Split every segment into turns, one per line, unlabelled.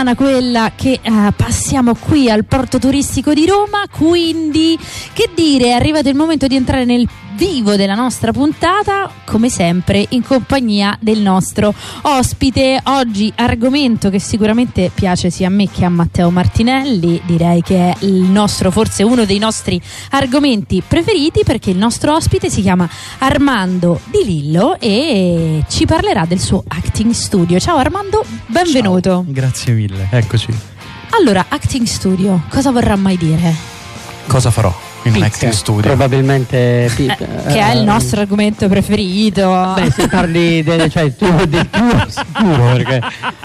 settimana quella che uh, passiamo qui al porto turistico di Roma, quindi che dire, è arrivato il momento di entrare nel vivo della nostra puntata, come sempre in compagnia del nostro ospite. Oggi argomento che sicuramente piace sia a me che a Matteo Martinelli, direi che è il nostro, forse uno dei nostri argomenti preferiti perché il nostro ospite si chiama Armando Di Lillo e ci parlerà del suo acting studio. Ciao Armando, benvenuto.
Ciao, grazie mille, eccoci.
Allora, acting studio, cosa vorrà mai dire?
Cosa farò? In un acting studio.
Probabilmente
eh, che è il nostro argomento preferito.
Beh, se parli del, cioè, tu del tuo sicuro, perché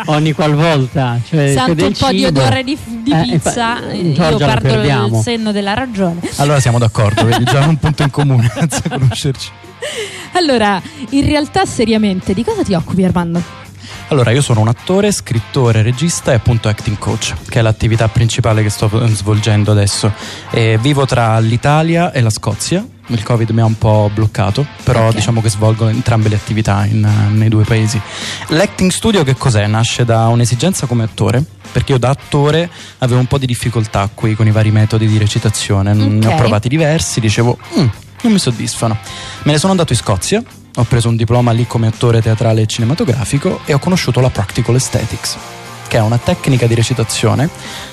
ogni qualvolta cioè,
Sento un po'
cibo,
di odore di, di eh, pizza, eh, io parto dal senno della ragione.
Allora siamo d'accordo, vedi, già un punto in comune, senza conoscerci.
Allora, in realtà seriamente, di cosa ti occupi Armando?
Allora, io sono un attore, scrittore, regista e appunto acting coach, che è l'attività principale che sto svolgendo adesso. E vivo tra l'Italia e la Scozia. Il Covid mi ha un po' bloccato, però okay. diciamo che svolgo entrambe le attività in, nei due paesi. L'acting studio che cos'è? Nasce da un'esigenza come attore, perché io da attore avevo un po' di difficoltà qui con i vari metodi di recitazione. Okay. Ne ho provati diversi, dicevo, mm, non mi soddisfano. Me ne sono andato in Scozia ho preso un diploma lì come attore teatrale e cinematografico e ho conosciuto la Practical Aesthetics, che è una tecnica di recitazione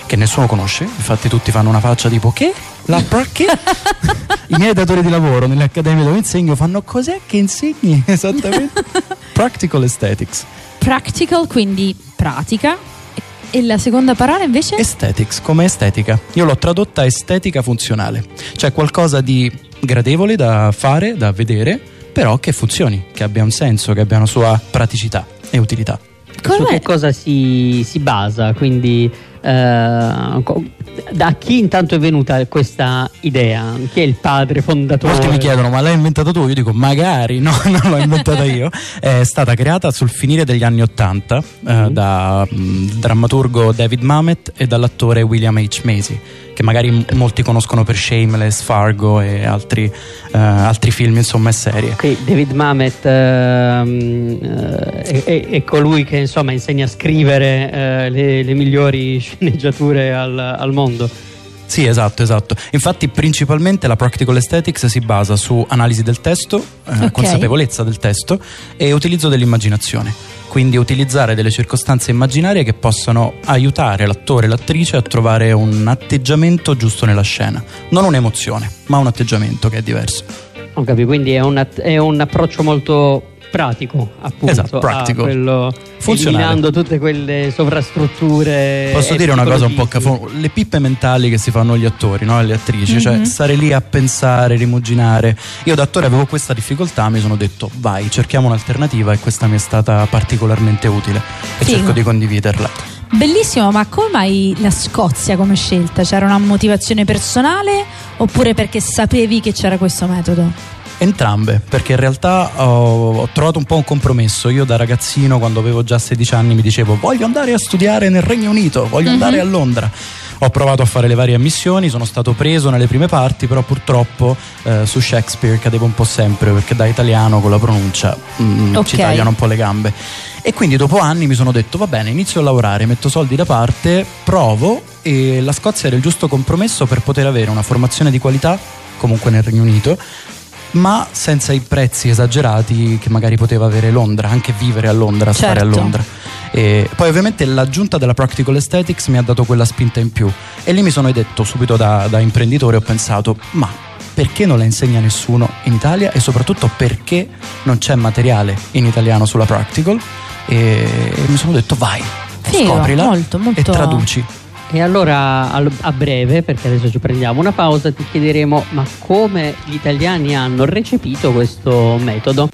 che nessuno conosce, infatti tutti fanno una faccia tipo che? La che? I miei datori di lavoro nelle accademie dove insegno fanno cos'è che insegni esattamente? Practical Aesthetics.
Practical, quindi pratica, e la seconda parola invece?
Aesthetics, come estetica. Io l'ho tradotta estetica funzionale, cioè qualcosa di gradevole da fare, da vedere, però che funzioni, che abbia un senso, che abbia una sua praticità e utilità.
Com'è? Su che cosa si, si basa? Quindi eh, da chi intanto è venuta questa idea? Chi è il padre fondatore?
Molti mi chiedono, ma l'hai inventata tu? Io dico, magari, no, non l'ho inventata io. È stata creata sul finire degli anni Ottanta eh, mm-hmm. da mm, drammaturgo David Mamet e dall'attore William H. Macy che magari molti conoscono per Shameless, Fargo e altri, uh, altri film insomma e serie.
Okay, David Mamet uh, è, è, è, colui che insomma insegna a scrivere uh, le, le, migliori sceneggiature al, al mondo.
Sì, esatto, esatto. Infatti, principalmente la practical aesthetics si basa su analisi del testo, eh, okay. consapevolezza del testo e utilizzo dell'immaginazione quindi utilizzare delle circostanze immaginarie che possano aiutare l'attore e l'attrice a trovare un atteggiamento giusto nella scena, non un'emozione, ma un atteggiamento che è diverso.
Ho capito, quindi è un, è un approccio molto pratico appunto
esatto, pratico.
quello eliminando tutte quelle sovrastrutture
posso dire una cosa un po' cafone le pippe mentali che si fanno gli attori no? le attrici cioè mm-hmm. cioè stare lì a pensare rimuginare io da attore avevo questa difficoltà mi sono detto vai cerchiamo un'alternativa e questa mi è stata particolarmente utile e Figo. cerco di condividerla
Bellissimo, ma come mai la Scozia come scelta? C'era una motivazione personale oppure perché sapevi che c'era questo metodo?
Entrambe, perché in realtà ho, ho, trovato un po' un compromesso. Io da ragazzino, quando avevo già 16 anni, mi dicevo voglio andare a studiare nel Regno Unito, voglio mm-hmm. andare a Londra. Ho provato a fare le varie ammissioni, sono stato preso nelle prime parti, però purtroppo eh, su Shakespeare cadevo un po' sempre perché da italiano con la pronuncia mm, okay. ci tagliano un po' le gambe. E quindi dopo anni mi sono detto va bene, inizio a lavorare, metto soldi da parte, provo e la Scozia era il giusto compromesso per poter avere una formazione di qualità comunque nel Regno Unito ma senza i prezzi esagerati che magari poteva avere Londra, anche vivere a Londra, certo. stare a certo. Londra. E poi ovviamente l'aggiunta della Practical Aesthetics mi ha dato quella spinta in più e lì mi sono detto subito da, da imprenditore, ho pensato ma perché non la insegna nessuno in Italia e soprattutto perché non c'è materiale in italiano sulla Practical e, e mi sono detto vai, Figo, scoprila molto, molto... e traduci.
E allora a breve, perché adesso ci prendiamo una pausa, ti chiederemo ma come gli italiani hanno recepito questo metodo.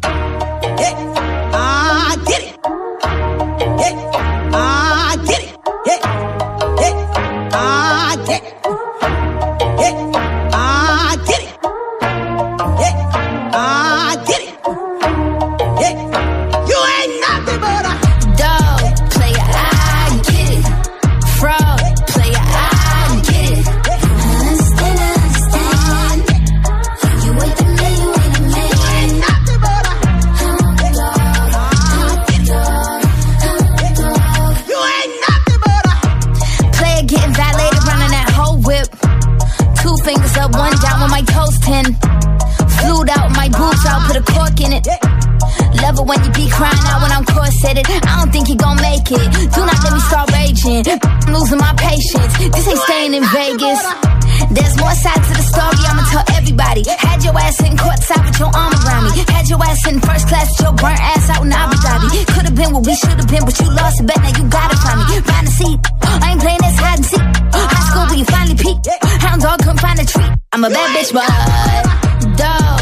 Vegas. There's more sides to the story, I'ma tell everybody. Had your ass in courtside with your arm around me. Had your ass in first class with your burnt ass out in Abu Dhabi. Could've been what we should've been, but you lost it, bet now you gotta find me. Find a seat. I ain't playing this hide and seek. High school, but you finally peaked. Hound dog couldn't find a treat. I'm a bad bitch, but dog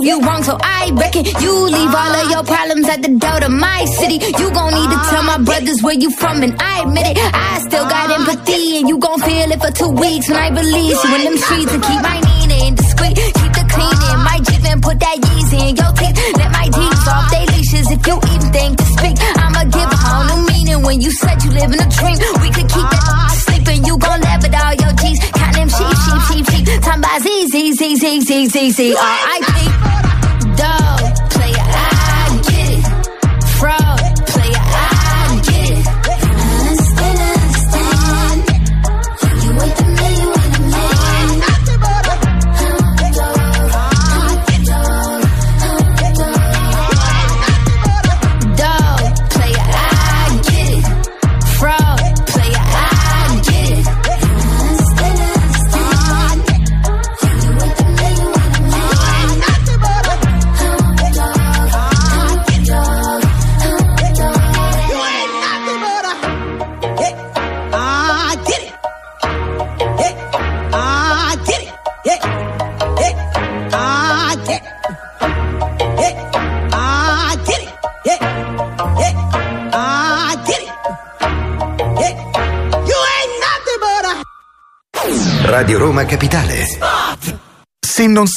prove you wrong, so I reckon you leave all of your problems at the door to my city. You gon' need to tell my brothers where you from, and I admit it. I still got empathy, and you gon' feel it for two weeks when I release you in them streets and keep my Nina in discreet. Keep the cleaning, my Jeep and put that Yeezy in your teeth. Let my D's off they leashes if you even think to speak. I'ma give a whole new meaning when you said you live in a dream. We could keep that Time by Z, Z, Z, Z, Z, Z, Z, R.I.P. Dog,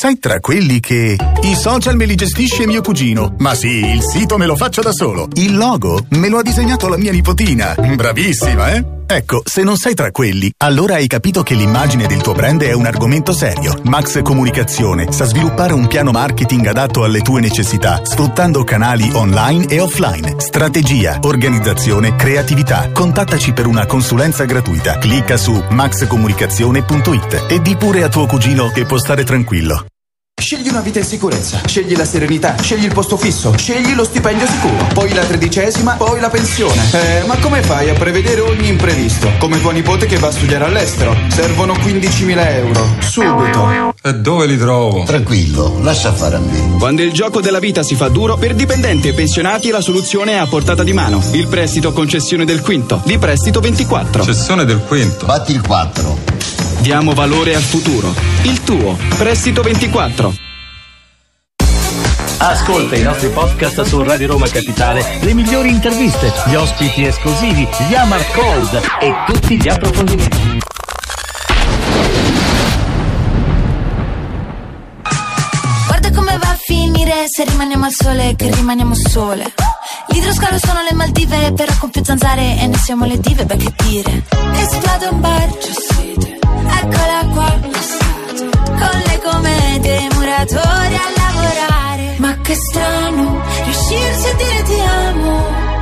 sei tra quelli che. I social me li gestisce mio cugino. Ma sì, il sito me lo faccio da solo. Il logo me lo ha disegnato la mia nipotina. Bravissima, eh? Ecco, se non sei tra quelli, allora hai capito che l'immagine del tuo brand è un argomento serio. Max Comunicazione sa sviluppare un piano marketing adatto alle tue necessità, sfruttando canali online e offline. Strategia, organizzazione, creatività. Contattaci per una consulenza gratuita. Clicca su maxcomunicazione.it e di pure a tuo cugino che può stare tranquillo.
Scegli una vita in sicurezza, scegli la serenità, scegli il posto fisso, scegli lo stipendio sicuro, poi la tredicesima, poi la pensione. Eh, ma come fai a prevedere ogni imprevisto? Come tua nipote che va a studiare all'estero. Servono 15.000 euro. Subito.
E dove li trovo?
Tranquillo, lascia fare a me.
Quando il gioco della vita si fa duro, per dipendenti e pensionati la soluzione è a portata di mano. Il prestito concessione del quinto. Di prestito 24.
Cessione del quinto.
Batti il 4.
Diamo valore al futuro. Il tuo. Prestito 24.
Ascolta i nostri podcast su Radio Roma Capitale, le migliori interviste, gli ospiti esclusivi, gli Amar Cold e tutti gli approfondimenti.
Guarda come va a finire se rimaniamo al sole, che rimaniamo sole. L'idroscalo sono le Maldive, però con più zanzare e ne siamo le dive, beh che dire. Esplode un bar, wait. Eccola qua, con le comete, muratori a lavorare. Ma che strano, riuscirsi a dire ti amo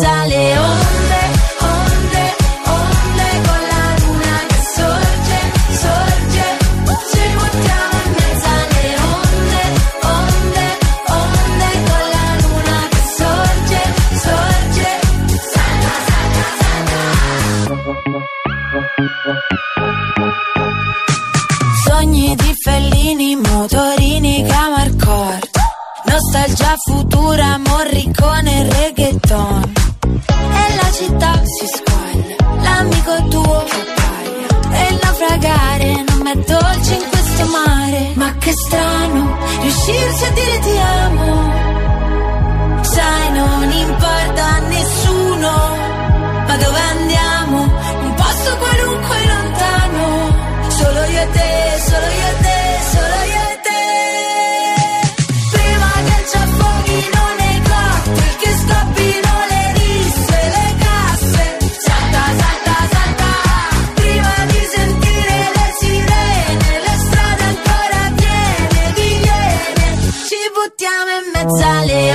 sale onde, onde, onde con la luna che sorge, sorge, ci portiamo in mezzo alle onde, onde, onde con la luna che sorge, sorge, salta, salta, salta.
Sogni di Fellini, motorini, camarcord, nostalgia futura, morricone, reggaeton. L'amico tuo E naufragare non è dolce in questo mare. Ma che strano riuscirsi a dire ti amo. Sai non importa a nessuno Ma dove andiamo? Un posto qualunque lontano. Solo io e te, solo io e te, solo io e te
sale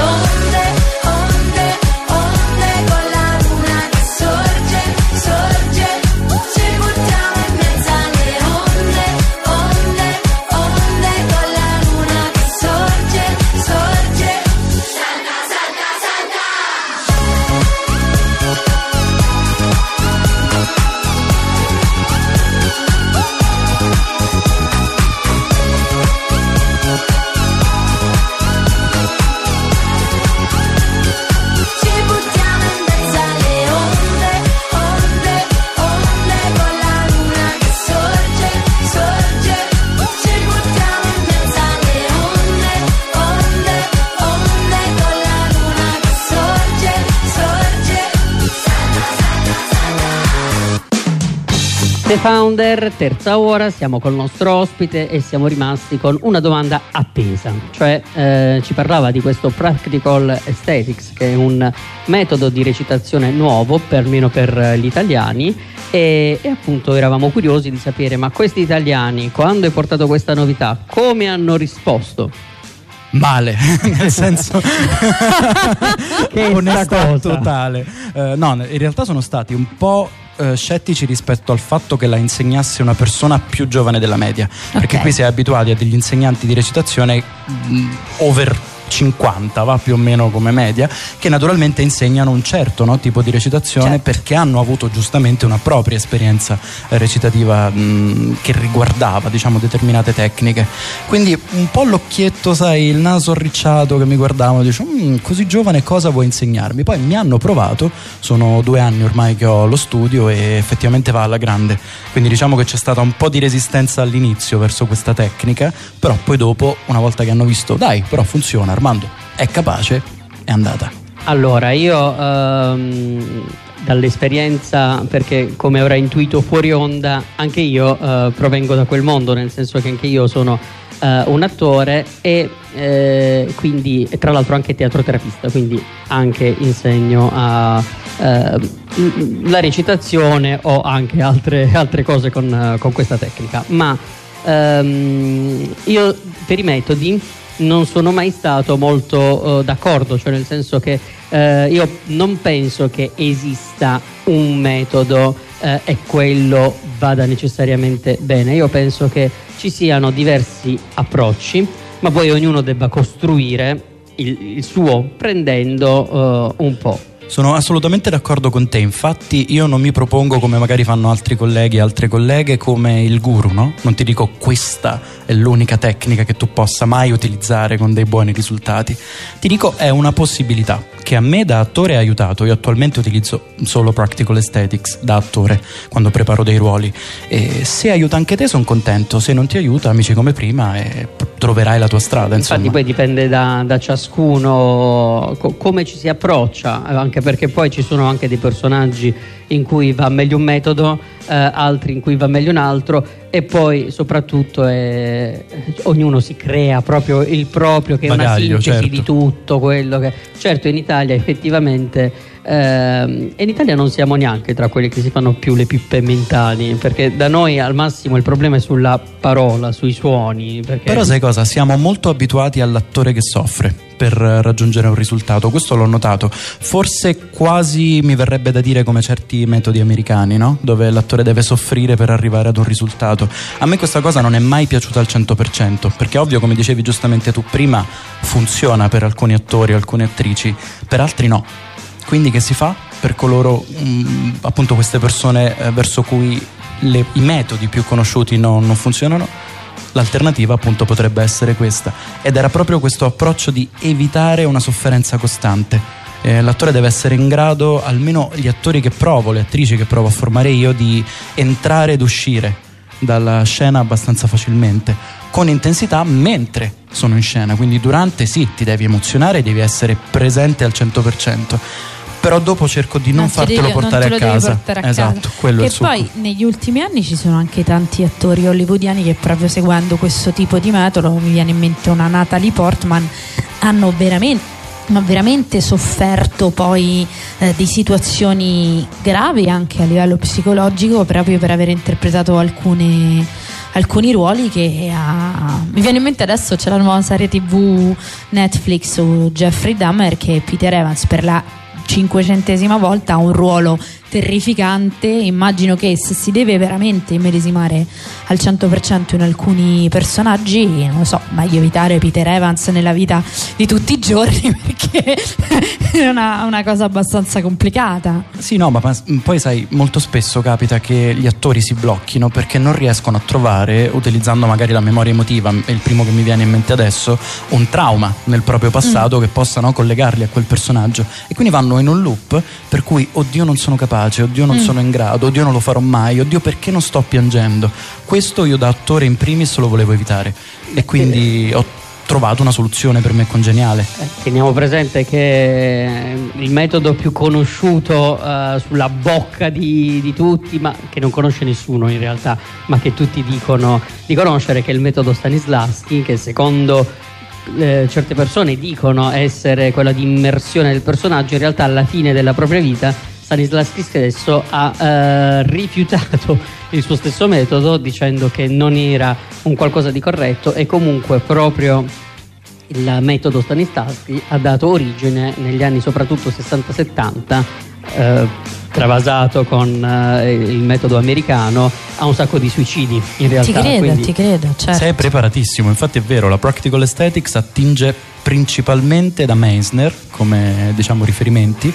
Founder, terza ora, siamo col nostro ospite e siamo rimasti con una domanda appesa, cioè eh, ci parlava di questo Practical Aesthetics che è un metodo di recitazione nuovo, perlomeno per eh, gli italiani e, e appunto eravamo curiosi di sapere ma questi italiani quando hai portato questa novità come hanno risposto?
Male, nel senso
Che
onestà
cosa?
totale. Eh, no, in realtà sono stati un po' eh, scettici rispetto al fatto che la insegnasse una persona più giovane della media, perché
Ok.
qui si è abituati a degli insegnanti di recitazione mh, over 50, va più o meno come media, che naturalmente insegnano un certo no, tipo di recitazione
Certo.
perché hanno avuto giustamente una propria esperienza eh, recitativa mh, che riguardava diciamo determinate tecniche. Quindi un po' l'occhietto, sai, il naso arricciato che mi guardavano, dice "Mm, così giovane cosa vuoi insegnarmi? Poi mi hanno provato, sono due anni ormai che ho lo studio e effettivamente va alla grande. Quindi diciamo che c'è stata un po' di resistenza all'inizio verso questa tecnica, però poi dopo, una volta che hanno visto, dai, però funziona, Armando è capace, è andata.
Allora, io ehm, dall'esperienza, perché come avrai intuito fuori onda, anche io eh, provengo da quel mondo, nel senso che anche io sono eh, un attore e eh, quindi, tra l'altro anche teatroterapista, quindi anche insegno a, eh, la recitazione o anche altre, altre cose con, con questa tecnica. Ma ehm, io per i metodi non sono mai stato molto eh, d'accordo, cioè nel senso che eh, io non penso che esista un metodo eh, e quello vada necessariamente bene. Io penso che ci siano diversi approcci, ma poi ognuno debba costruire il, il suo prendendo eh, un po'.
Sono assolutamente d'accordo con te, infatti io non mi propongo come magari fanno altri colleghi e altre colleghe come il guru, no? Non ti dico questa è l'unica tecnica che tu possa mai utilizzare con dei buoni risultati. Ti dico è una possibilità che a me da attore ha aiutato. Io attualmente utilizzo solo Practical Aesthetics da attore quando preparo dei ruoli e se aiuta anche te sono contento, se non ti aiuta amici come prima e troverai la tua strada, insomma.
Infatti poi dipende da, da ciascuno co- come ci si approccia, eh, anche perché poi ci sono anche dei personaggi in cui va meglio un metodo, eh, altri in cui va meglio un altro e poi soprattutto eh, ognuno si crea proprio il proprio che è una
Bagaglio,
sintesi
certo.
di tutto quello che... Certo in Italia effettivamente ehm, e in Italia non siamo neanche tra quelli che si fanno più le pippe mentali perché da noi al massimo il problema è sulla parola, sui suoni perché
Però sai cosa? Siamo molto abituati all'attore che soffre per raggiungere un risultato, questo l'ho notato. Forse quasi mi verrebbe da dire come certi metodi americani, no? Dove l'attore deve soffrire per arrivare ad un risultato. A me questa cosa non è mai piaciuta al 100%, perché ovvio, come dicevi giustamente tu prima, funziona per alcuni attori, alcune attrici, per altri no. Quindi che si fa per coloro, mm, appunto queste persone eh, verso cui le- i metodi più conosciuti no- non funzionano? L'alternativa appunto potrebbe essere questa. Ed era proprio questo approccio di evitare una sofferenza costante. Eh, l'attore deve essere in grado, almeno gli attori che provo, le attrici che provo a formare io, di entrare ed uscire dalla scena abbastanza facilmente, con intensità mentre sono in scena, quindi durante sì ti devi emozionare, devi essere presente al 100%, però dopo cerco di non,
Non
fartelo
devi- non
portare
lo
a casa.
portare a
esatto,
casa.
quello succo.
poi negli ultimi anni ci sono anche tanti attori hollywoodiani che proprio seguendo questo tipo di metodo, mi viene in mente una Natalie Portman, hanno veramente ma veramente sofferto poi eh, di situazioni gravi anche a livello psicologico proprio per aver interpretato alcune alcuni ruoli che ha... mi viene in mente adesso c'è la nuova serie tv Netflix su Jeffrey Dahmer che Peter Evans per la cinquecentesima volta un ruolo terrificante. Immagino che se si deve veramente immedesimare al 100% in alcuni personaggi non lo so meglio evitare Peter Evans nella vita di tutti i giorni perché è una, una cosa abbastanza complicata.
Sì, no, ma ma- poi sai, molto spesso capita che gli attori si blocchino perché non riescono a trovare, utilizzando magari la memoria emotiva, è il primo che mi viene in mente adesso, un trauma nel proprio passato che possano collegarli a quel personaggio. E quindi vanno in un loop per cui, oddio non sono capace, oddio non
Mm.
sono in grado, oddio non lo farò mai, oddio perché non sto piangendo. Questo io da attore in primis lo volevo evitare e quindi ho trovato una soluzione per me congeniale.
Teniamo presente che eh, il metodo più conosciuto eh, sulla bocca di, di tutti, ma che non conosce nessuno in realtà, ma che tutti dicono di conoscere, che è il metodo Stanislavski, che secondo eh, certe persone dicono essere quella di immersione del personaggio, in realtà alla fine della propria vita Stanislavski stesso ha eh, rifiutato il suo stesso metodo dicendo che non era un qualcosa di corretto e comunque proprio il metodo Stanislavski ha dato origine negli anni soprattutto 60-70 eh, travasato con eh, il metodo americano a un sacco di suicidi in realtà
ti credo
quindi-
ti credo certo.
Sei preparatissimo, infatti è vero, la Practical Aesthetics attinge principalmente da Meissner come diciamo riferimenti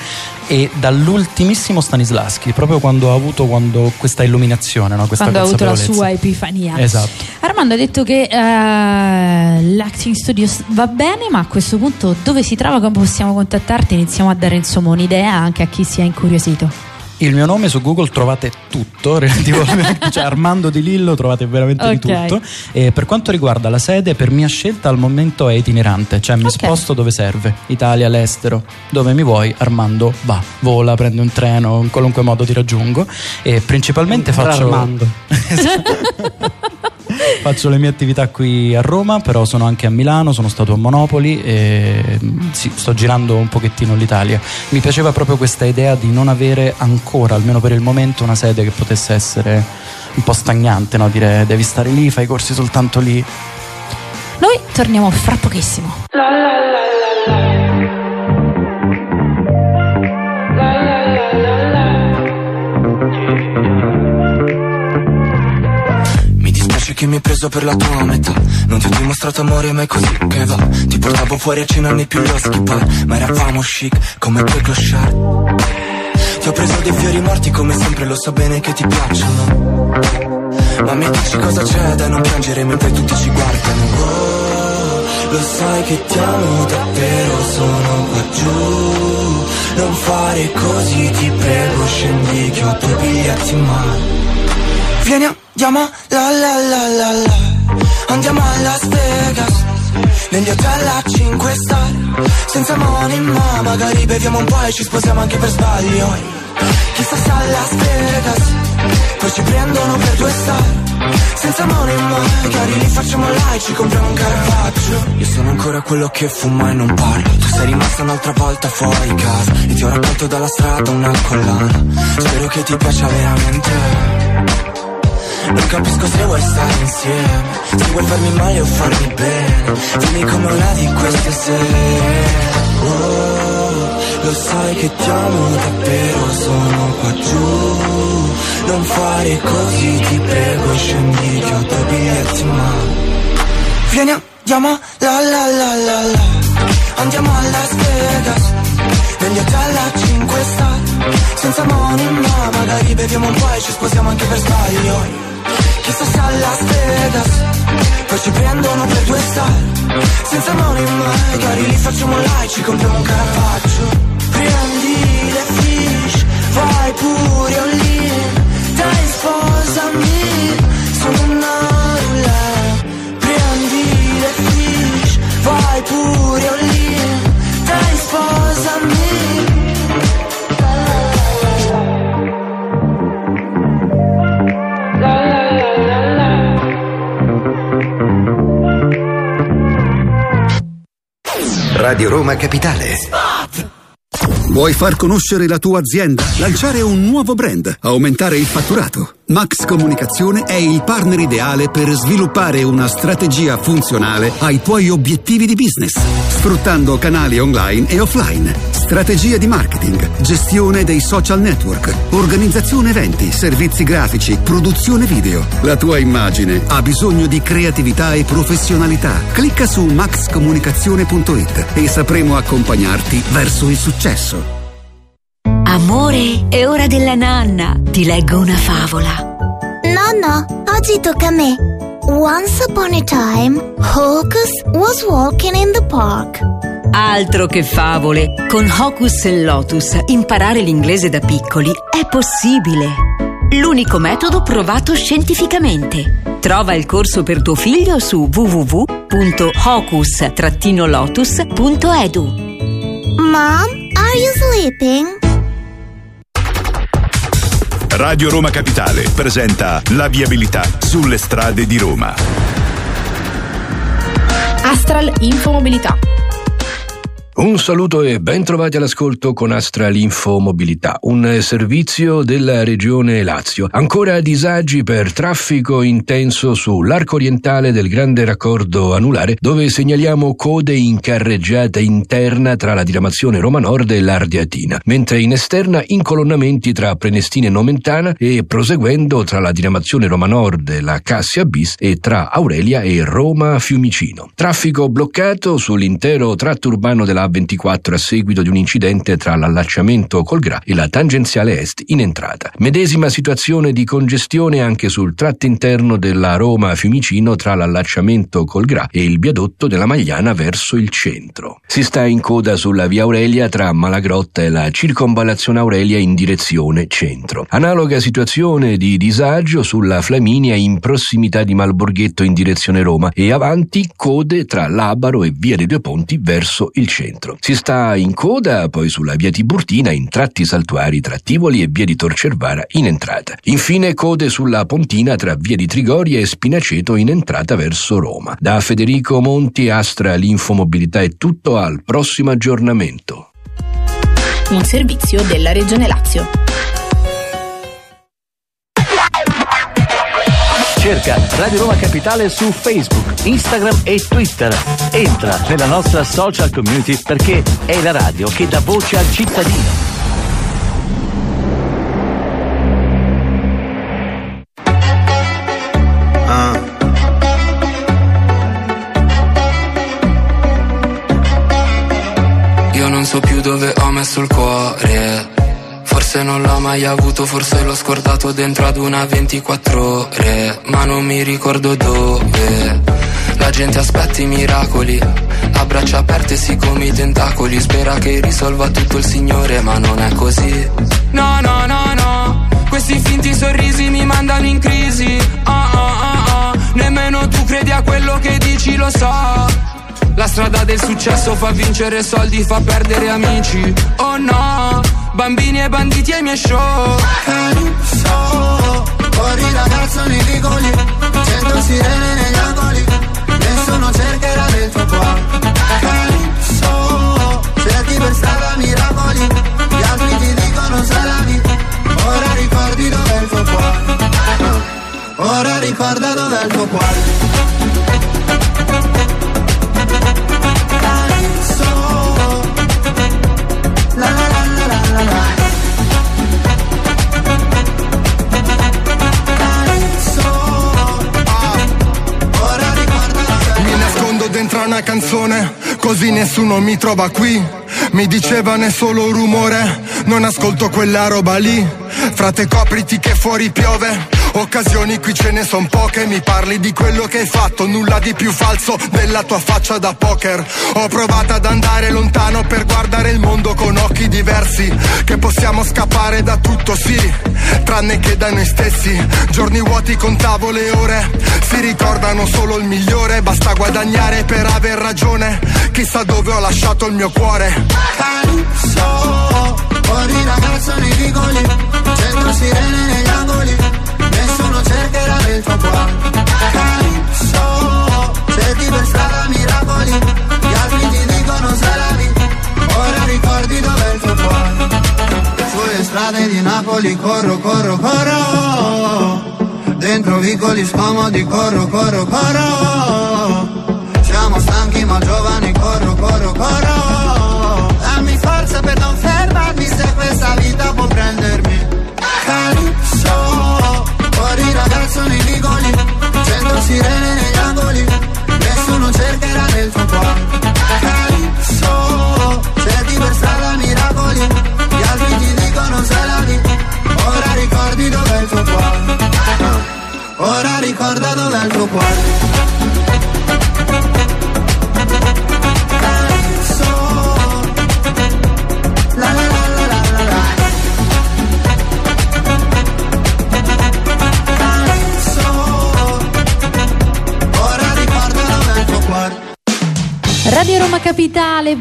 e dall'ultimimissimo Stanislaschi, proprio quando ha avuto quando questa illuminazione, no? questa
quando ha avuto la sua epifania
Esatto.
Armando ha detto che eh, l'Acting Studios va bene, ma a questo punto dove si trova, come possiamo contattarti? Iniziamo a dare insomma un'idea anche a chi sia incuriosito.
Il mio nome su Google trovate tutto, relativamente, cioè Armando Di Lillo trovate veramente
Ok.
di tutto. E per quanto riguarda la sede, per mia scelta al momento è itinerante, cioè mi
Ok.
sposto dove serve, Italia, all'estero, dove mi vuoi, Armando va, vola, prende un treno, in qualunque modo ti raggiungo e principalmente faccio...
Armando.
Faccio le mie attività qui a Roma, però sono anche a Milano, sono stato a Monopoli e mm, sì, sto girando un pochettino l'Italia. Mi piaceva proprio questa idea di non avere ancora, almeno per il momento, una sede che potesse essere un po' stagnante, no? dire devi stare lì, fai i corsi soltanto lì.
Noi torniamo fra pochissimo.
Mi che mi hai preso per la tua metà. Non ti ho dimostrato amore ma è così che va. Ti portavo fuori a cena nei più loschi bar Ma eravamo chic come quei clochard. Ti ho preso dei fiori morti come sempre lo so bene che ti piacciono. Ma mi dici cosa c'è da non piangere mentre tutti ci guardano? Oh, lo sai che ti amo davvero sono qua giù. Non fare così ti prego scendi che ho due biglietti in mano. Vieni andiamo la la la la la. Andiamo a Las Vegas. Negli hotel a 5 star. Senza money ma magari beviamo un po' e ci sposiamo anche per sbaglio. Chissà se a Las Vegas. Poi ci prendono per due star. Senza money ma magari li facciamo là e ci compriamo un Caravaggio Io sono ancora quello che fuma e non parlo. Tu sei rimasta un'altra volta fuori casa. E ti ho raccolto dalla strada una collana. Spero che ti piaccia veramente non capisco se vuoi stare insieme. Se vuoi farmi male o farmi bene Vieni come una di queste sere. Oh, lo sai che ti amo davvero Sono qua giù. Non fare così ti prego Scendi che ho due biglietti mano Vieni andiamo la la la la la. Andiamo a Las Vegas Negli hotel a 5 star. Senza money ma magari beviamo un po' e ci sposiamo anche per sbaglio Chissà se a Las Vegas
poi ci prendono per due star Senza money mai cari li facciamo like Ci compriamo un caravaggio Prendi le fish Vai pure all in. Dai sposami Sono una roulette. Prendi le fish Vai pure all in
Roma Capitale.
Vuoi far conoscere la tua azienda? Lanciare un nuovo brand? Aumentare il fatturato? Max Comunicazione è il partner ideale per sviluppare una strategia funzionale ai tuoi obiettivi di business, sfruttando canali online e offline, strategie di marketing, gestione dei social network, organizzazione eventi, servizi grafici, produzione video. La tua immagine ha bisogno di creatività e professionalità. Clicca su maxcomunicazione.it e sapremo accompagnarti verso il successo.
Amore, è ora della nanna. Ti leggo una favola.
Nonno, oggi tocca a me. Once upon a time, Hocus was walking in the park.
Altro che favole. Con Hocus e Lotus imparare l'inglese da piccoli è possibile. L'unico metodo provato scientificamente. Trova il corso per tuo figlio su www.hocus-lotus.edu.
Mom, are you sleeping?
Radio Roma Capitale presenta la viabilità sulle strade di Roma.
Astral Infomobilità.
Un saluto e ben trovati all'ascolto con Astral Info Mobilità, un servizio della regione Lazio. Ancora disagi per traffico intenso sull'arco orientale del grande raccordo anulare, dove segnaliamo code in carreggiata interna tra la diramazione Roma Nord e l'Ardiatina, mentre in esterna incolonnamenti tra Prenestina e Nomentana e proseguendo tra la diramazione Roma Nord e la Cassia Bis e tra Aurelia e Roma Fiumicino. Traffico bloccato sull'intero tratto urbano della A24 a seguito di un incidente tra l'allacciamento col Gra e la tangenziale est in entrata. Medesima situazione di congestione anche sul tratto interno della Roma Fiumicino tra l'allacciamento col Gra e il viadotto della Magliana verso il centro. Si sta in coda sulla via Aurelia tra Malagrotta e la circonvallazione Aurelia in direzione centro. Analoga situazione di disagio sulla Flaminia in prossimità di Malborghetto in direzione Roma e avanti code tra Labaro e via dei Due Ponti verso il centro. Si sta in coda poi sulla via Tiburtina in tratti saltuari tra Tivoli e via di Torcervara in entrata. Infine code sulla Pontina tra via di Trigoria e Spinaceto in entrata verso Roma. Da Federico Monti Astra l'Infomobilità è tutto al prossimo aggiornamento.
Un servizio della Regione Lazio.
Cerca Radio Roma Capitale su Facebook, Instagram e Twitter. Entra nella nostra social community perché è la radio che dà voce al cittadino.
Io non so più dove ho messo il cuore. Forse non l'ho mai avuto, forse l'ho scordato dentro ad una 24 ore. Ma non mi ricordo dove. La gente aspetta i miracoli. A braccia aperte si come i tentacoli. Spera che risolva tutto il Signore, ma non è così. No, no, no, no. Questi finti sorrisi mi mandano in crisi. Ah, ah, ah, ah. Nemmeno tu credi a quello che dici, lo so. La strada del successo fa vincere soldi, fa perdere amici. Oh no, bambini e banditi ai miei show.
Calypso, fuori ragazzo nei vicoli, cento sirene negli angoli, nessuno cercherà del tuo cuore. Calypso, cerchi per strada miracoli, gli altri ti dicono salami, ora ricordi dov'è il tuo cuore. Ora ricorda dov'è il tuo cuore.
Canzone, così nessuno mi trova qui. Mi dicevano è solo rumore, non ascolto quella roba lì. Frate copriti che fuori piove, Occasioni qui ce ne son poche, mi parli di quello che hai fatto, nulla di più falso della tua faccia da poker. Ho provato ad andare lontano per guardare il mondo con occhi diversi, che possiamo scappare da tutto, sì, tranne che da noi stessi. Giorni vuoti contavo le ore, si ricordano solo il migliore, basta guadagnare per aver ragione. Chissà dove ho lasciato il mio cuore.
Calypso, fuori ragazzo nei vicoli, sirene negli angoli, nessuno cercherà tuo cuore. Calypso, cerchi per strada miracoli, gli altri ti dicono se la vi, ora ricordi dov'è il tuo cuore. Sulle strade di Napoli corro, corro, corro, dentro vicoli scomodi corro, corro, corro. Siamo stanchi ma giovani, corro, corro, corro. Dammi forza per non fermarmi se questa ragazzo nei vicoli, cento sirene negli angoli, nessuno cercherà nel tuo cuore. Calypso, cerchi per strada miracoli, gli altri ti dicono se la vi, ora ricordi dov'è il tuo cuore. Ora ricorda dov'è il tuo cuore.
Capitale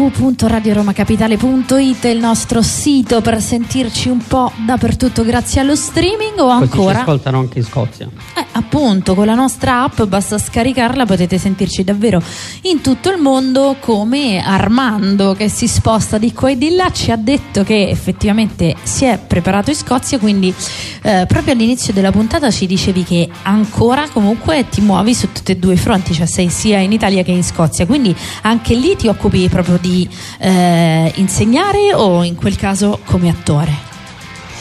www.radioromacapitale.it il nostro sito per sentirci un po' dappertutto grazie allo streaming o
Così ci
ancora?
ascoltano anche in Scozia.
eh, appunto con la nostra app basta scaricarla potete sentirci davvero in tutto il mondo come Armando che si sposta di qua e di là. Ci ha detto che effettivamente si è preparato in Scozia quindi eh, proprio all'inizio della puntata ci dicevi che ancora comunque ti muovi su tutti e due i fronti cioè sei sia in Italia che in Scozia. Quindi anche lì ti occupi proprio di eh, insegnare o in quel caso come attore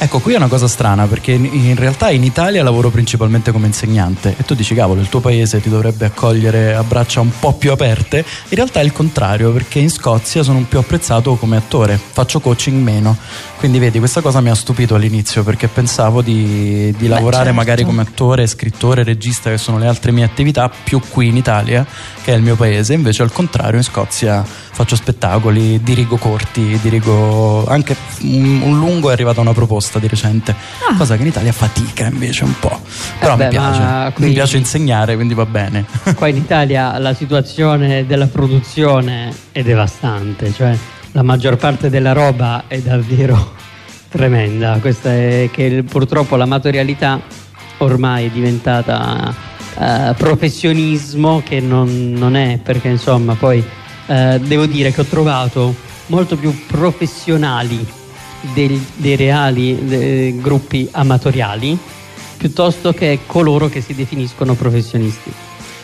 Ecco, qui è una cosa strana perché in, realtà in Italia lavoro principalmente come insegnante e tu dici cavolo, il tuo paese ti dovrebbe accogliere a braccia un po' più aperte. In realtà è il contrario perché in Scozia sono più apprezzato come attore, faccio coaching meno. Quindi vedi, questa cosa mi ha stupito all'inizio perché pensavo di, di lavorare
certo.
magari come attore, scrittore, regista, che sono le altre mie attività, più qui in Italia, che è il mio paese. Invece al contrario in Scozia faccio spettacoli, dirigo corti, dirigo anche un, un lungo è arrivata una proposta di recente, cosa che in Italia fatica invece un po'. Però
Ah. beh,
mi piace,
qui-
mi piace insegnare, quindi va bene.
Qua in Italia la situazione della produzione è devastante, cioè la maggior parte della roba è davvero tremenda. Questa è che purtroppo l'amatorialità ormai è diventata eh, professionismo che non, non è, perché insomma poi eh, devo dire che ho trovato molto più professionali del- dei reali eh, gruppi amatoriali piuttosto che coloro che si definiscono professionisti.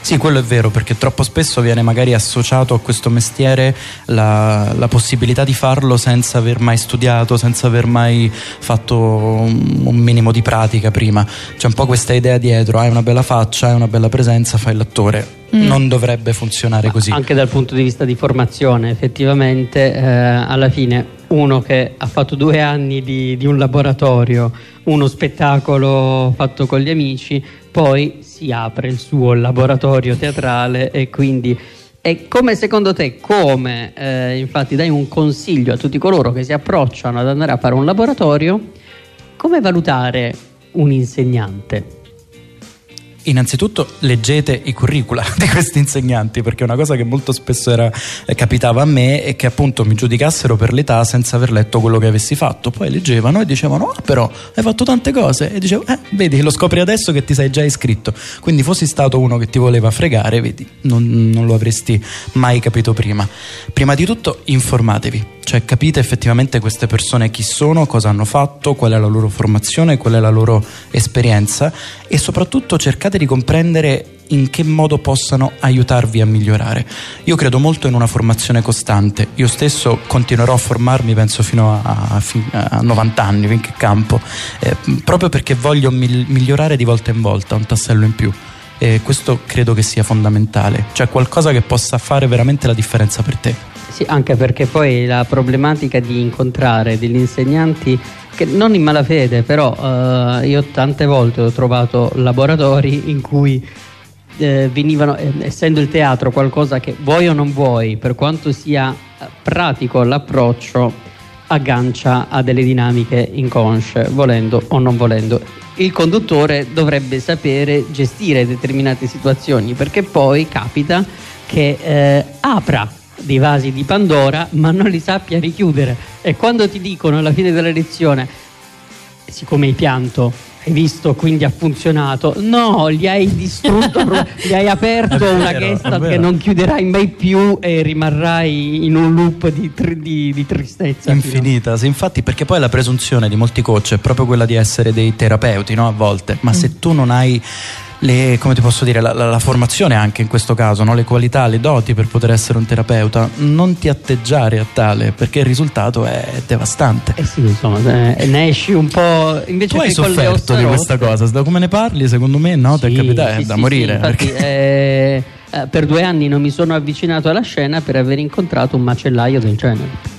Sì, quello è vero, perché troppo spesso viene magari associato a questo mestiere la, la possibilità di farlo senza aver mai studiato, senza aver mai fatto un, un minimo di pratica prima. C'è un po' questa idea dietro, hai una bella faccia, hai una bella presenza, fai l'attore.
Mm.
Non dovrebbe funzionare così.
Anche dal punto di vista di formazione, effettivamente, eh, alla fine uno che ha fatto due anni di, di un laboratorio, uno spettacolo fatto con gli amici, poi si apre il suo laboratorio teatrale e quindi è come secondo te, come eh, infatti dai un consiglio a tutti coloro che si approcciano ad andare a fare un laboratorio, come valutare un insegnante?
Innanzitutto leggete i curricula di questi insegnanti perché una cosa che molto spesso era, eh, capitava a me è che appunto mi giudicassero per l'età senza aver letto quello che avessi fatto. Poi leggevano e dicevano ah però hai fatto tante cose e dicevo eh vedi lo scopri adesso che ti sei già iscritto. Quindi fossi stato uno che ti voleva fregare vedi non, non lo avresti mai capito prima. Prima di tutto informatevi. Cioè capite effettivamente queste persone chi sono, cosa hanno fatto, qual è la loro formazione, qual è la loro esperienza e soprattutto cercate di comprendere in che modo possano aiutarvi a migliorare. Io credo molto in una formazione costante, io stesso continuerò a formarmi penso fino a, a a 90 anni, finché campo, eh, proprio perché voglio migliorare di volta in volta, un tassello in più. E questo credo che sia fondamentale, cioè qualcosa che possa fare veramente la differenza per te.
Sì, anche perché poi la problematica di incontrare degli insegnanti che non in malafede, però eh, io tante volte ho trovato laboratori in cui eh, venivano, eh, essendo il teatro qualcosa che vuoi o non vuoi, per quanto sia eh, pratico l'approccio, aggancia a delle dinamiche inconsce, volendo o non volendo. Il conduttore dovrebbe sapere gestire determinate situazioni perché poi capita che eh, apra dei vasi di Pandora ma non li sappia richiudere e quando ti dicono alla fine della lezione siccome hai pianto hai visto quindi ha funzionato no gli hai distrutto gli hai aperto una
vero,
gesta
vero.
che non chiuderai mai più e rimarrai in un loop di, tri- di- di tristezza
Infinita, sì, infatti perché poi la presunzione di molti coach è proprio quella di essere dei terapeuti, no? A volte, ma se tu non hai le, come ti posso dire, la, la- la formazione anche in questo caso, no? le qualità, le doti per poter essere un terapeuta, non ti atteggiare a tale perché il risultato è devastante.
Eh sì, insomma, eh, ne esci un po'. Invece
Tu hai sofferto di questa cosa, da come ne parli, secondo me no, ti è
Sì,
capitato, è
sì,
da
sì,
morire.
sì, infatti,
perché-
eh, eh, per due anni non mi sono avvicinato alla scena per aver incontrato un macellaio del genere.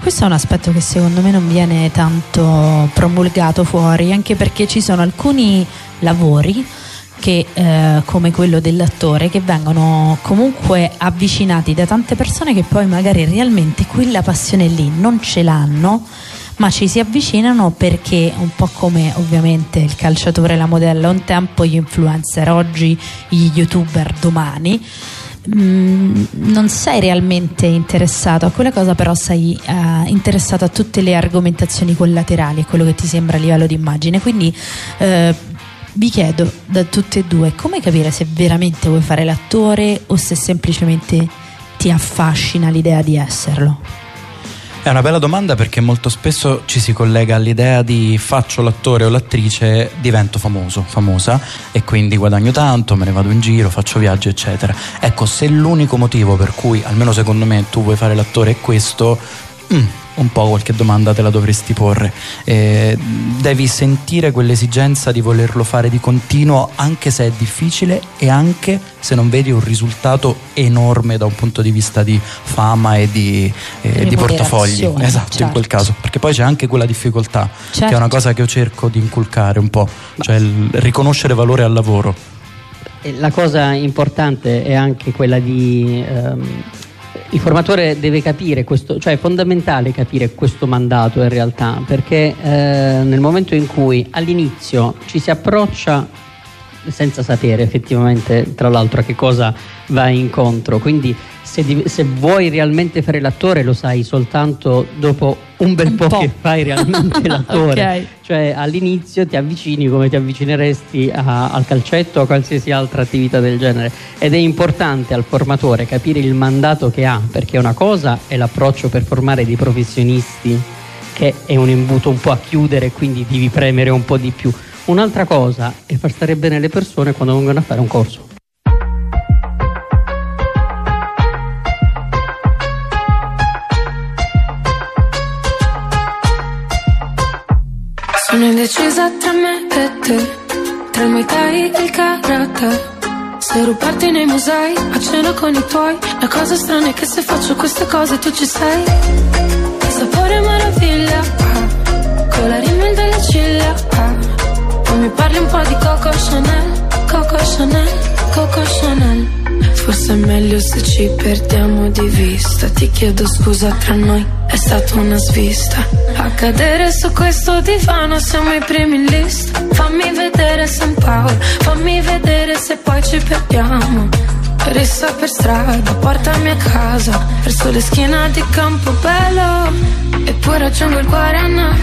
Questo è un aspetto che secondo me non viene tanto promulgato fuori, anche perché ci sono alcuni lavori che, eh, come quello dell'attore che vengono comunque avvicinati da tante persone che poi magari realmente quella passione lì non ce l'hanno ma ci si avvicinano perché un po' come ovviamente il calciatore, la modella un tempo, gli influencer oggi, gli youtuber domani mm, non sei realmente interessato a quella cosa, però sei eh, interessato a tutte le argomentazioni collaterali, a quello che ti sembra a livello di immagine. Quindi eh, vi chiedo da tutte e due come capire se veramente vuoi fare l'attore o se semplicemente ti affascina l'idea di esserlo.
È una bella domanda perché molto spesso ci si collega all'idea di faccio l'attore o l'attrice, divento famoso, famosa e quindi guadagno tanto, me ne vado in giro, faccio viaggi, eccetera. Ecco, se l'unico motivo per cui, almeno secondo me, tu vuoi fare l'attore è questo, mm, un po' qualche domanda te la dovresti porre. Eh, devi sentire quell'esigenza di volerlo fare di continuo, anche se è difficile e anche se non vedi un risultato enorme da un punto di vista di fama e di, eh, di portafogli.
Remunerazione,
Esatto, in
certo.
quel caso. Perché poi c'è anche quella difficoltà, che
Certo.
è una cosa che io cerco di inculcare un po', cioè il riconoscere valore al lavoro.
La cosa importante è anche quella di. ehm, il formatore deve capire questo, cioè è fondamentale capire questo mandato in realtà, perché eh, nel momento in cui all'inizio ci si approccia senza sapere effettivamente tra l'altro a che cosa vai incontro, quindi se, di- se vuoi realmente fare l'attore lo sai soltanto dopo un bel po', che fai realmente l'attore.
Ok.
Cioè all'inizio ti avvicini come ti avvicineresti a- al calcetto o a qualsiasi altra attività del genere ed è importante al formatore capire il mandato che ha perché una cosa è l'approccio per formare dei professionisti che è un imbuto un po' a chiudere quindi devi premere un po' di più. Un'altra cosa è far stare bene le persone quando vengono a fare un corso.
Sono indecisa tra me e te, tra il Muay Thai e il karate. Se rubarti nei musei, a cena con i tuoi. La cosa strana è che se faccio queste cose tu ci sei. Sapore meraviglia, ah, con la rimel delle ciglia. ah. Poi mi parli un po' di Coco Chanel, Coco Chanel, Coco Chanel. Forse è meglio se ci perdiamo di vista. Ti chiedo scusa tra noi, è stata una svista. A cadere su questo divano siamo i primi in lista. Fammi vedere San Paolo, fammi vedere se poi ci perdiamo. Rissa per strada, portami a casa, verso le schiene di Campobello. Eppure raggiungo il Guarana,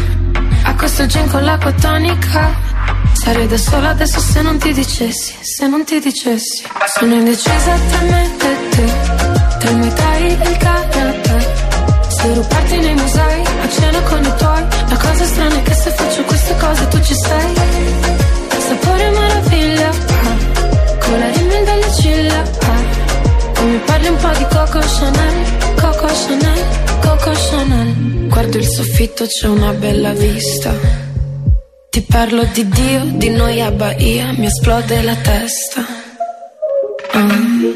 a questo gin con l'acqua tonica. Sarei da sola adesso se non ti dicessi, se non ti dicessi. Sono indecisa tra me e te, tra Muay Thai e il karate. Se rubarti nei musei, a cena con i tuoi. La cosa strana è che se faccio queste cose tu ci sei. Sapore meraviglia, ah, con la rimel delle ciglia. ah. Poi mi parli un po' di Coco Chanel, Coco Chanel, Coco Chanel. Guardo il soffitto, c'è una bella vista. Ti parlo di Dio, di noi a Bahia, mi esplode la testa. Mm.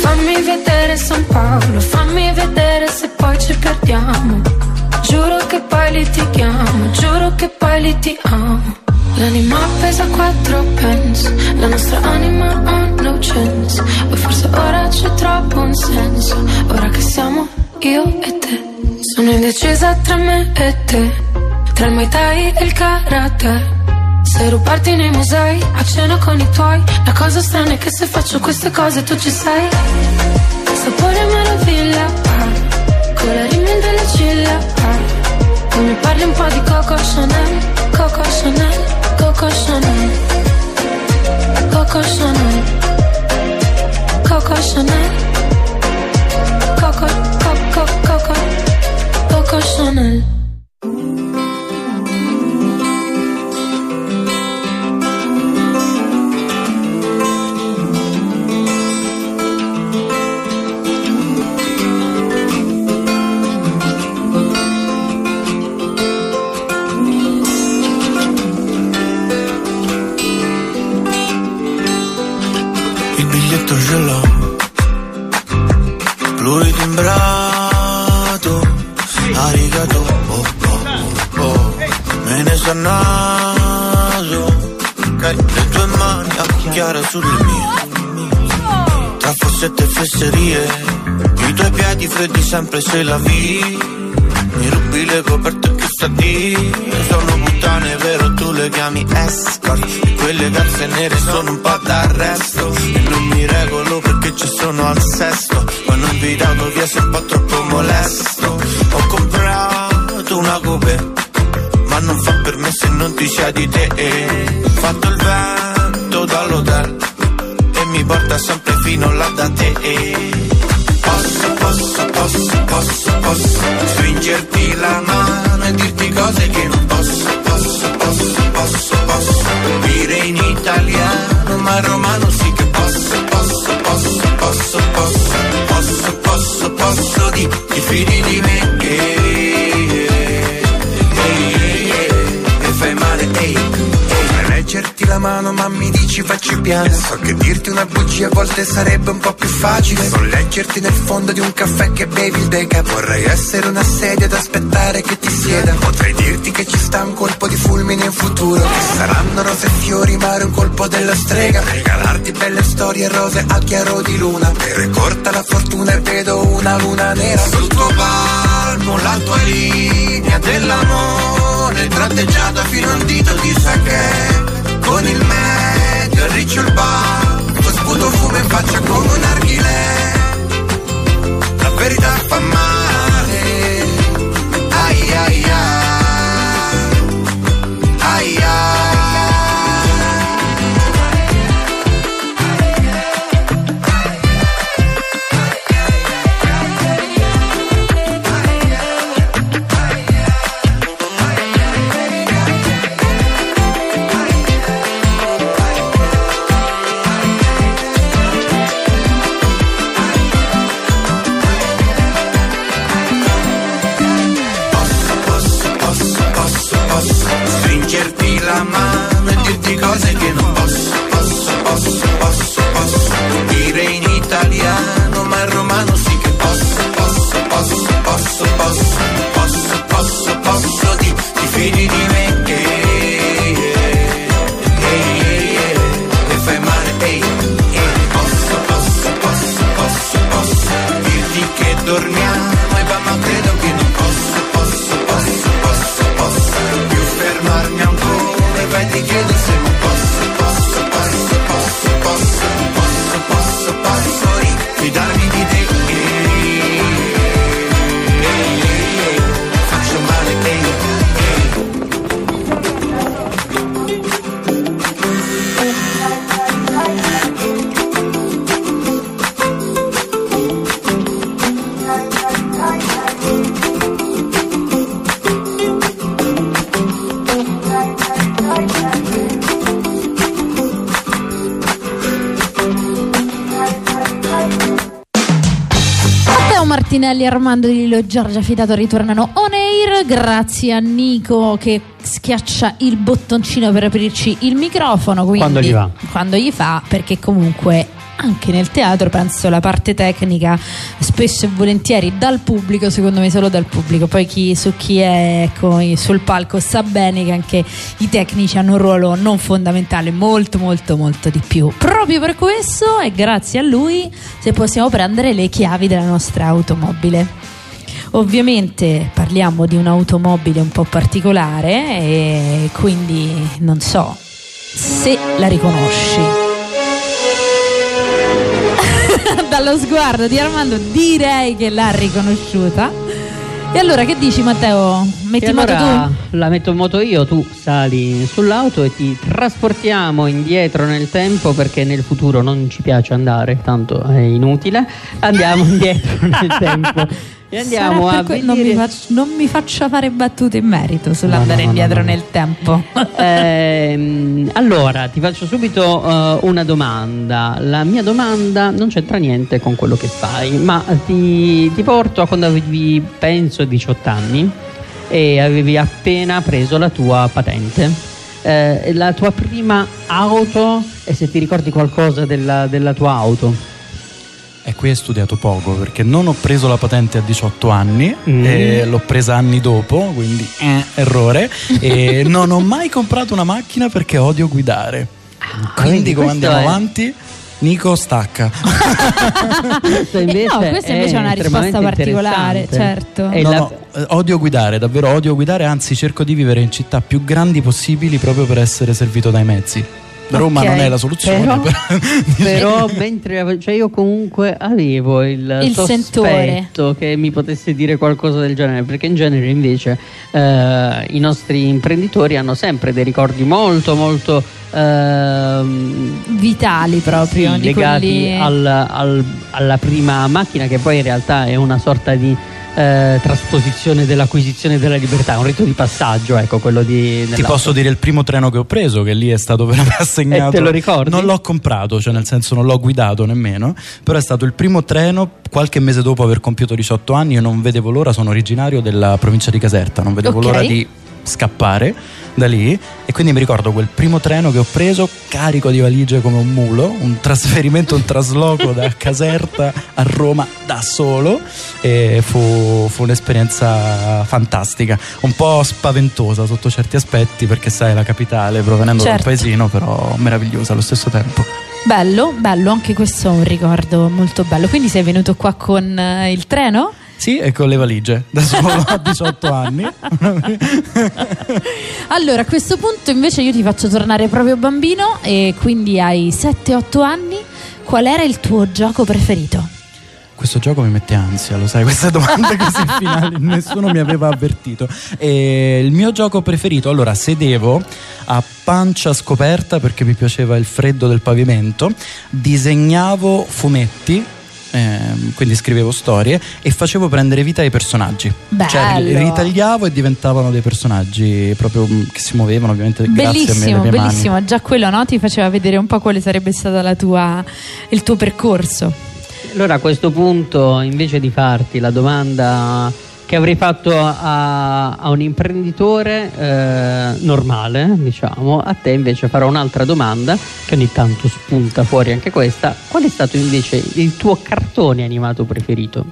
Fammi vedere San Paolo, fammi vedere se poi ci perdiamo. Giuro che poi li ti chiamo, giuro che poi li ti amo. L'anima pesa quattro pence, la nostra anima ha no chance. O forse ora c'è troppo un senso, ora che siamo io e te. Sono indecisa tra me e te tra il Muay Thai e il karate. Se rubarti nei musei, a cena con i tuoi. La cosa strana è che se faccio queste cose tu ci sei. Sapore meraviglia, con la rimel delle ciglia ah. E mi parli un po' di Coco Chanel, Coco Chanel, Coco Chanel. Coco Chanel, Coco Chanel. Coco, Coco, Coco, Coco Chanel
e fesserie I tuoi piedi freddi sempre se la vi. Mi rubi le coperte che sta di. Sono puttane vero? Tu le chiami escort. Quelle calze nere sono un po' d'arresto. E non mi regolo perché ci sono al sesto. Quando ho invitato via sei un po' troppo molesto. Ho comprato una coupe Ma non fa per me se non ti sia di te. Ho fatto il vento dall'hotel mi porta sempre fino là da te. Posso, posso, posso, posso, posso Stringerti
piano. So che dirti una bugia a volte sarebbe un po' più facile. Non leggerti nel fondo di un caffè che bevi il deca Vorrei essere una sedia ad aspettare che ti sieda. Potrei dirti che ci sta un colpo di fulmine in futuro. Che saranno rose e fiori ma un colpo della strega. Regalarti belle storie rose a chiaro di luna. Però è corta la fortuna e vedo una luna nera.
Sul tuo palmo la tua linea dell'amore Tratteggiata fino a un dito di sake Con il medio e riccio il banco Sputo fumo in faccia come un narghilè La verità fa male
Martinelli Armando Di Lillo e Giorgia Fidato ritornano on air grazie a Nico che schiaccia il bottoncino per aprirci il microfono quindi-
Quando gli va.
quando gli fa perché comunque anche nel teatro penso la parte tecnica spesso e volentieri dal pubblico, secondo me solo dal pubblico, poi chi, su chi è ecco, sul palco sa bene che anche i tecnici hanno un ruolo non fondamentale, molto molto molto di più. Proprio per questo e grazie a lui se possiamo prendere le chiavi della nostra automobile. Ovviamente parliamo di un'automobile un po' particolare e quindi non so se la riconosci. Dallo sguardo di Armando direi che l'ha riconosciuta. E allora che dici Matteo? Metti in moto tu?
La metto in moto io, tu sali sull'auto e ti trasportiamo indietro nel tempo perché nel futuro non ci piace andare, tanto è inutile. Andiamo indietro nel tempo. E andiamo a
que- non, mi
vedere-
faccio, non mi faccia fare battute in merito sull'andare
No, no,
indietro
no,
nel tempo.
Ehm, allora, ti faccio subito eh, una domanda. La mia domanda non c'entra niente con quello che fai, ma ti, ti porto a quando avevi, penso, 18 anni e avevi appena preso la tua patente. Eh, la tua prima auto e se ti ricordi qualcosa della, della tua auto.
E qui hai studiato poco perché non ho preso la patente a 18 anni,
Mm.
e l'ho presa anni dopo, quindi eh, errore. e non ho mai comprato una macchina perché odio guidare.
quindi
quindi come andiamo
è-
avanti? Nico stacca.
Questo
Eh no, questa invece è una risposta particolare, certo.
No,
la-
no, eh, odio guidare, davvero odio guidare, anzi cerco di vivere in città più grandi possibili proprio per essere servito dai mezzi. Roma
Ok,
non è la soluzione.
però-
per-
Però mentre cioè io comunque avevo il,
Il
sospetto che mi potesse dire qualcosa del genere, perché in genere invece eh, i nostri imprenditori hanno sempre dei ricordi molto molto ehm,
Vitali proprio.
sì,
di
legati
quelli-
al- al- alla prima macchina che poi in realtà è una sorta di eh, trasposizione dell'acquisizione della libertà, un rito di passaggio, ecco quello di...
Ti posso dire il primo treno che ho preso, che lì è stato per me assegnato.
E te lo ricordi?
Non l'ho comprato, cioè nel senso non l'ho guidato nemmeno, però è stato il primo treno qualche mese dopo aver compiuto 18 anni e non vedevo l'ora, sono originario della provincia di Caserta, non vedevo
Ok.
l'ora di scappare da lì e quindi mi ricordo quel primo treno che ho preso carico di valigie come un mulo, un trasferimento, un trasloco da Caserta a Roma da solo e fu, fu un'esperienza fantastica, un po' spaventosa sotto certi aspetti perché sai la capitale provenendo da
Certo.
un paesino però meravigliosa allo stesso tempo.
Bello, bello, anche questo è un ricordo molto bello. Quindi sei venuto qua con eh, il treno?
Sì, e con le valigie, da solo a 18 anni.
Allora, a questo punto invece io ti faccio tornare proprio bambino e quindi hai 7-8 anni. Qual era il tuo gioco preferito?
Questo gioco mi mette ansia, lo sai, queste domande così finali nessuno mi aveva avvertito. E il mio gioco preferito, allora sedevo a pancia scoperta perché mi piaceva il freddo del pavimento, disegnavo fumetti. Ehm, quindi scrivevo storie e facevo prendere vita ai personaggi. Cioè li
Bello.
ritagliavo e diventavano dei personaggi proprio mm, che si muovevano ovviamente grazie a me
bellissimo,
mani.
bellissimo. Già quello no? ti faceva vedere un po' quale sarebbe stato la tua, il tuo percorso.
Allora a questo punto invece di farti la domanda che avrei fatto a, a un imprenditore eh, normale, diciamo, a te invece farò un'altra domanda che ogni tanto spunta fuori anche questa. Qual è stato invece il tuo cartone animato preferito?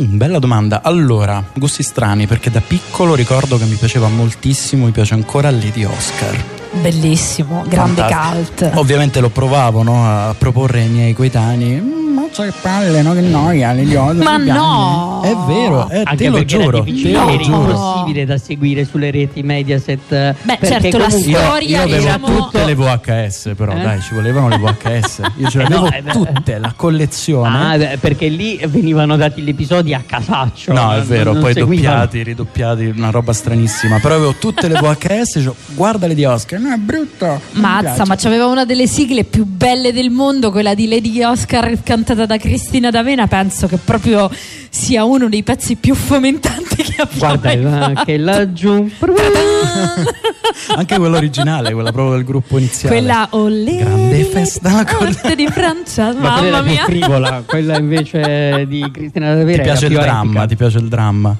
Mm, bella domanda. Allora, gusti strani perché da piccolo ricordo che mi piaceva moltissimo, mi piace ancora Lady Oscar.
Bellissimo, grande
Fantastico.
cult.
Ovviamente lo provavo no, a proporre ai miei coetanei. "Mm, Mazza che palle, no? Che noia, Oscar.
Ma
che piange."
no!
È vero, eh,
Anche
te lo giuro.
era
Te
difficile, era
giuro.
impossibile da seguire sulle reti Mediaset. eh,
Beh, certo, la
comunque-
Io,
storia,
io avevo
diciamo-
tutte le VHS, però
Eh?
dai, ci volevano le VHS. Io ce le
Eh no,
avevo
eh beh.
tutte, la collezione.
Ah, perché lì venivano dati gli episodi a casaccio.
No, è
non-
vero,
non
poi
seguivano.
doppiati, ridoppiati, una roba stranissima. Però avevo tutte le VHS, dicevo, guarda le di Oscar, no, è brutto. non
Mazza,
piace."
ma c'aveva una delle sigle più belle del mondo, quella di Lady Oscar cantata da Cristina D'Avena. Penso che proprio sia uno dei pezzi più fomentanti che abbiamo
Guarda,
mai fatto.
che laggiù.
Anche quella originale, quella proprio del gruppo iniziale.
Quella Olè.
Grande festa.
Corte di Francia,
Ma quella
mamma
è più
mia.
frivola, quella invece di Cristina D'Avera
Ti piace il dramma, ti piace il dramma.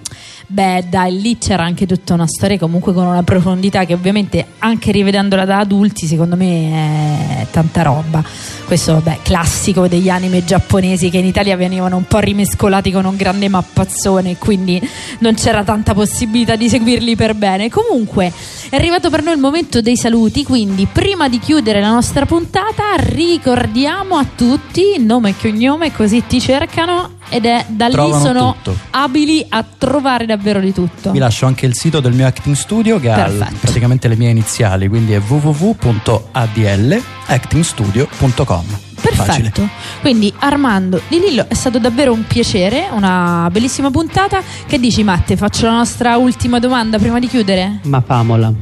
Beh, dai, lì c'era anche tutta una storia comunque con una profondità che ovviamente anche rivedendola da adulti, secondo me è tanta roba. Questo, vabbè, classico degli anime giapponesi che in Italia venivano un po' rimescolati con un grande mappazzone quindi non c'era tanta possibilità di seguirli per bene. Comunque, è arrivato per noi il momento dei saluti, quindi prima di chiudere la nostra puntata ricordiamo a tutti nome e cognome così ti cercano ed è da lì
Trovano
sono
tutto.
abili a trovare davvero di tutto.
Vi lascio anche il sito del mio acting studio che ha
Perfetto.
praticamente le mie iniziali, quindi è www.adlactingstudio.com. Facile.
Perfetto. Quindi Armando Di Lillo è stato davvero un piacere, una bellissima puntata. Che dici Matte? Faccio la nostra ultima domanda prima di chiudere?
Ma famola.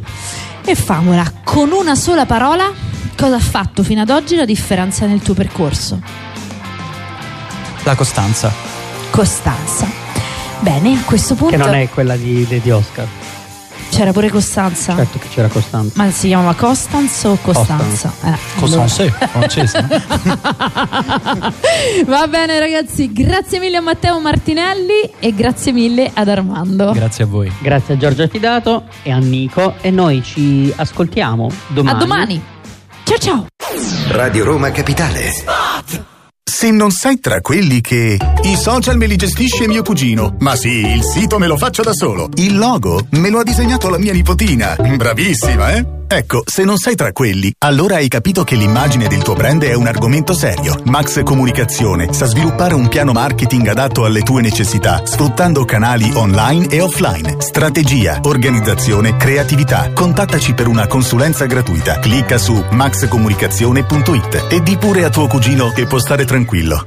E famola, con una sola parola, cosa ha fatto fino ad oggi la differenza nel tuo percorso?
La costanza.
Costanza. Bene, a questo punto
Che non è quella di, di Oscar.
c'era pure Costanza.
Certo che c'era Costanza.
Ma si chiamava Costanza o Costanza? Eh,
Costanza, francese.
Va bene ragazzi, grazie mille a Matteo Martinelli e grazie mille ad Armando.
Grazie a voi.
Grazie a Giorgio Fidato e a Nico e noi ci ascoltiamo domani.
A domani. Ciao ciao.
Radio Roma Capitale.
Se non sei tra quelli che... I social me li gestisce mio cugino. Ma sì, il sito me lo faccio da solo. Il logo me lo ha disegnato la mia nipotina. Bravissima, eh? Ecco, se non sei tra quelli, allora hai capito che l'immagine del tuo brand è un argomento serio. Max Comunicazione sa sviluppare un piano marketing adatto alle tue necessità, sfruttando canali online e offline. Strategia, organizzazione, creatività. Contattaci per una consulenza gratuita. Clicca su maxcomunicazione.it e di pure a tuo cugino che può stare tranquillo.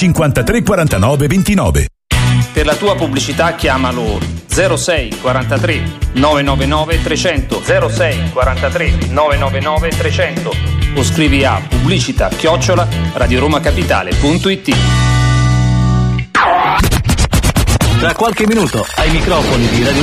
53 49 29.
Per la tua pubblicità chiamalo 06 43 999 300 06 43 999 300 o scrivi a pubblicità chiocciola radioromacapitale.it
Tra qualche minuto ai microfoni di Radio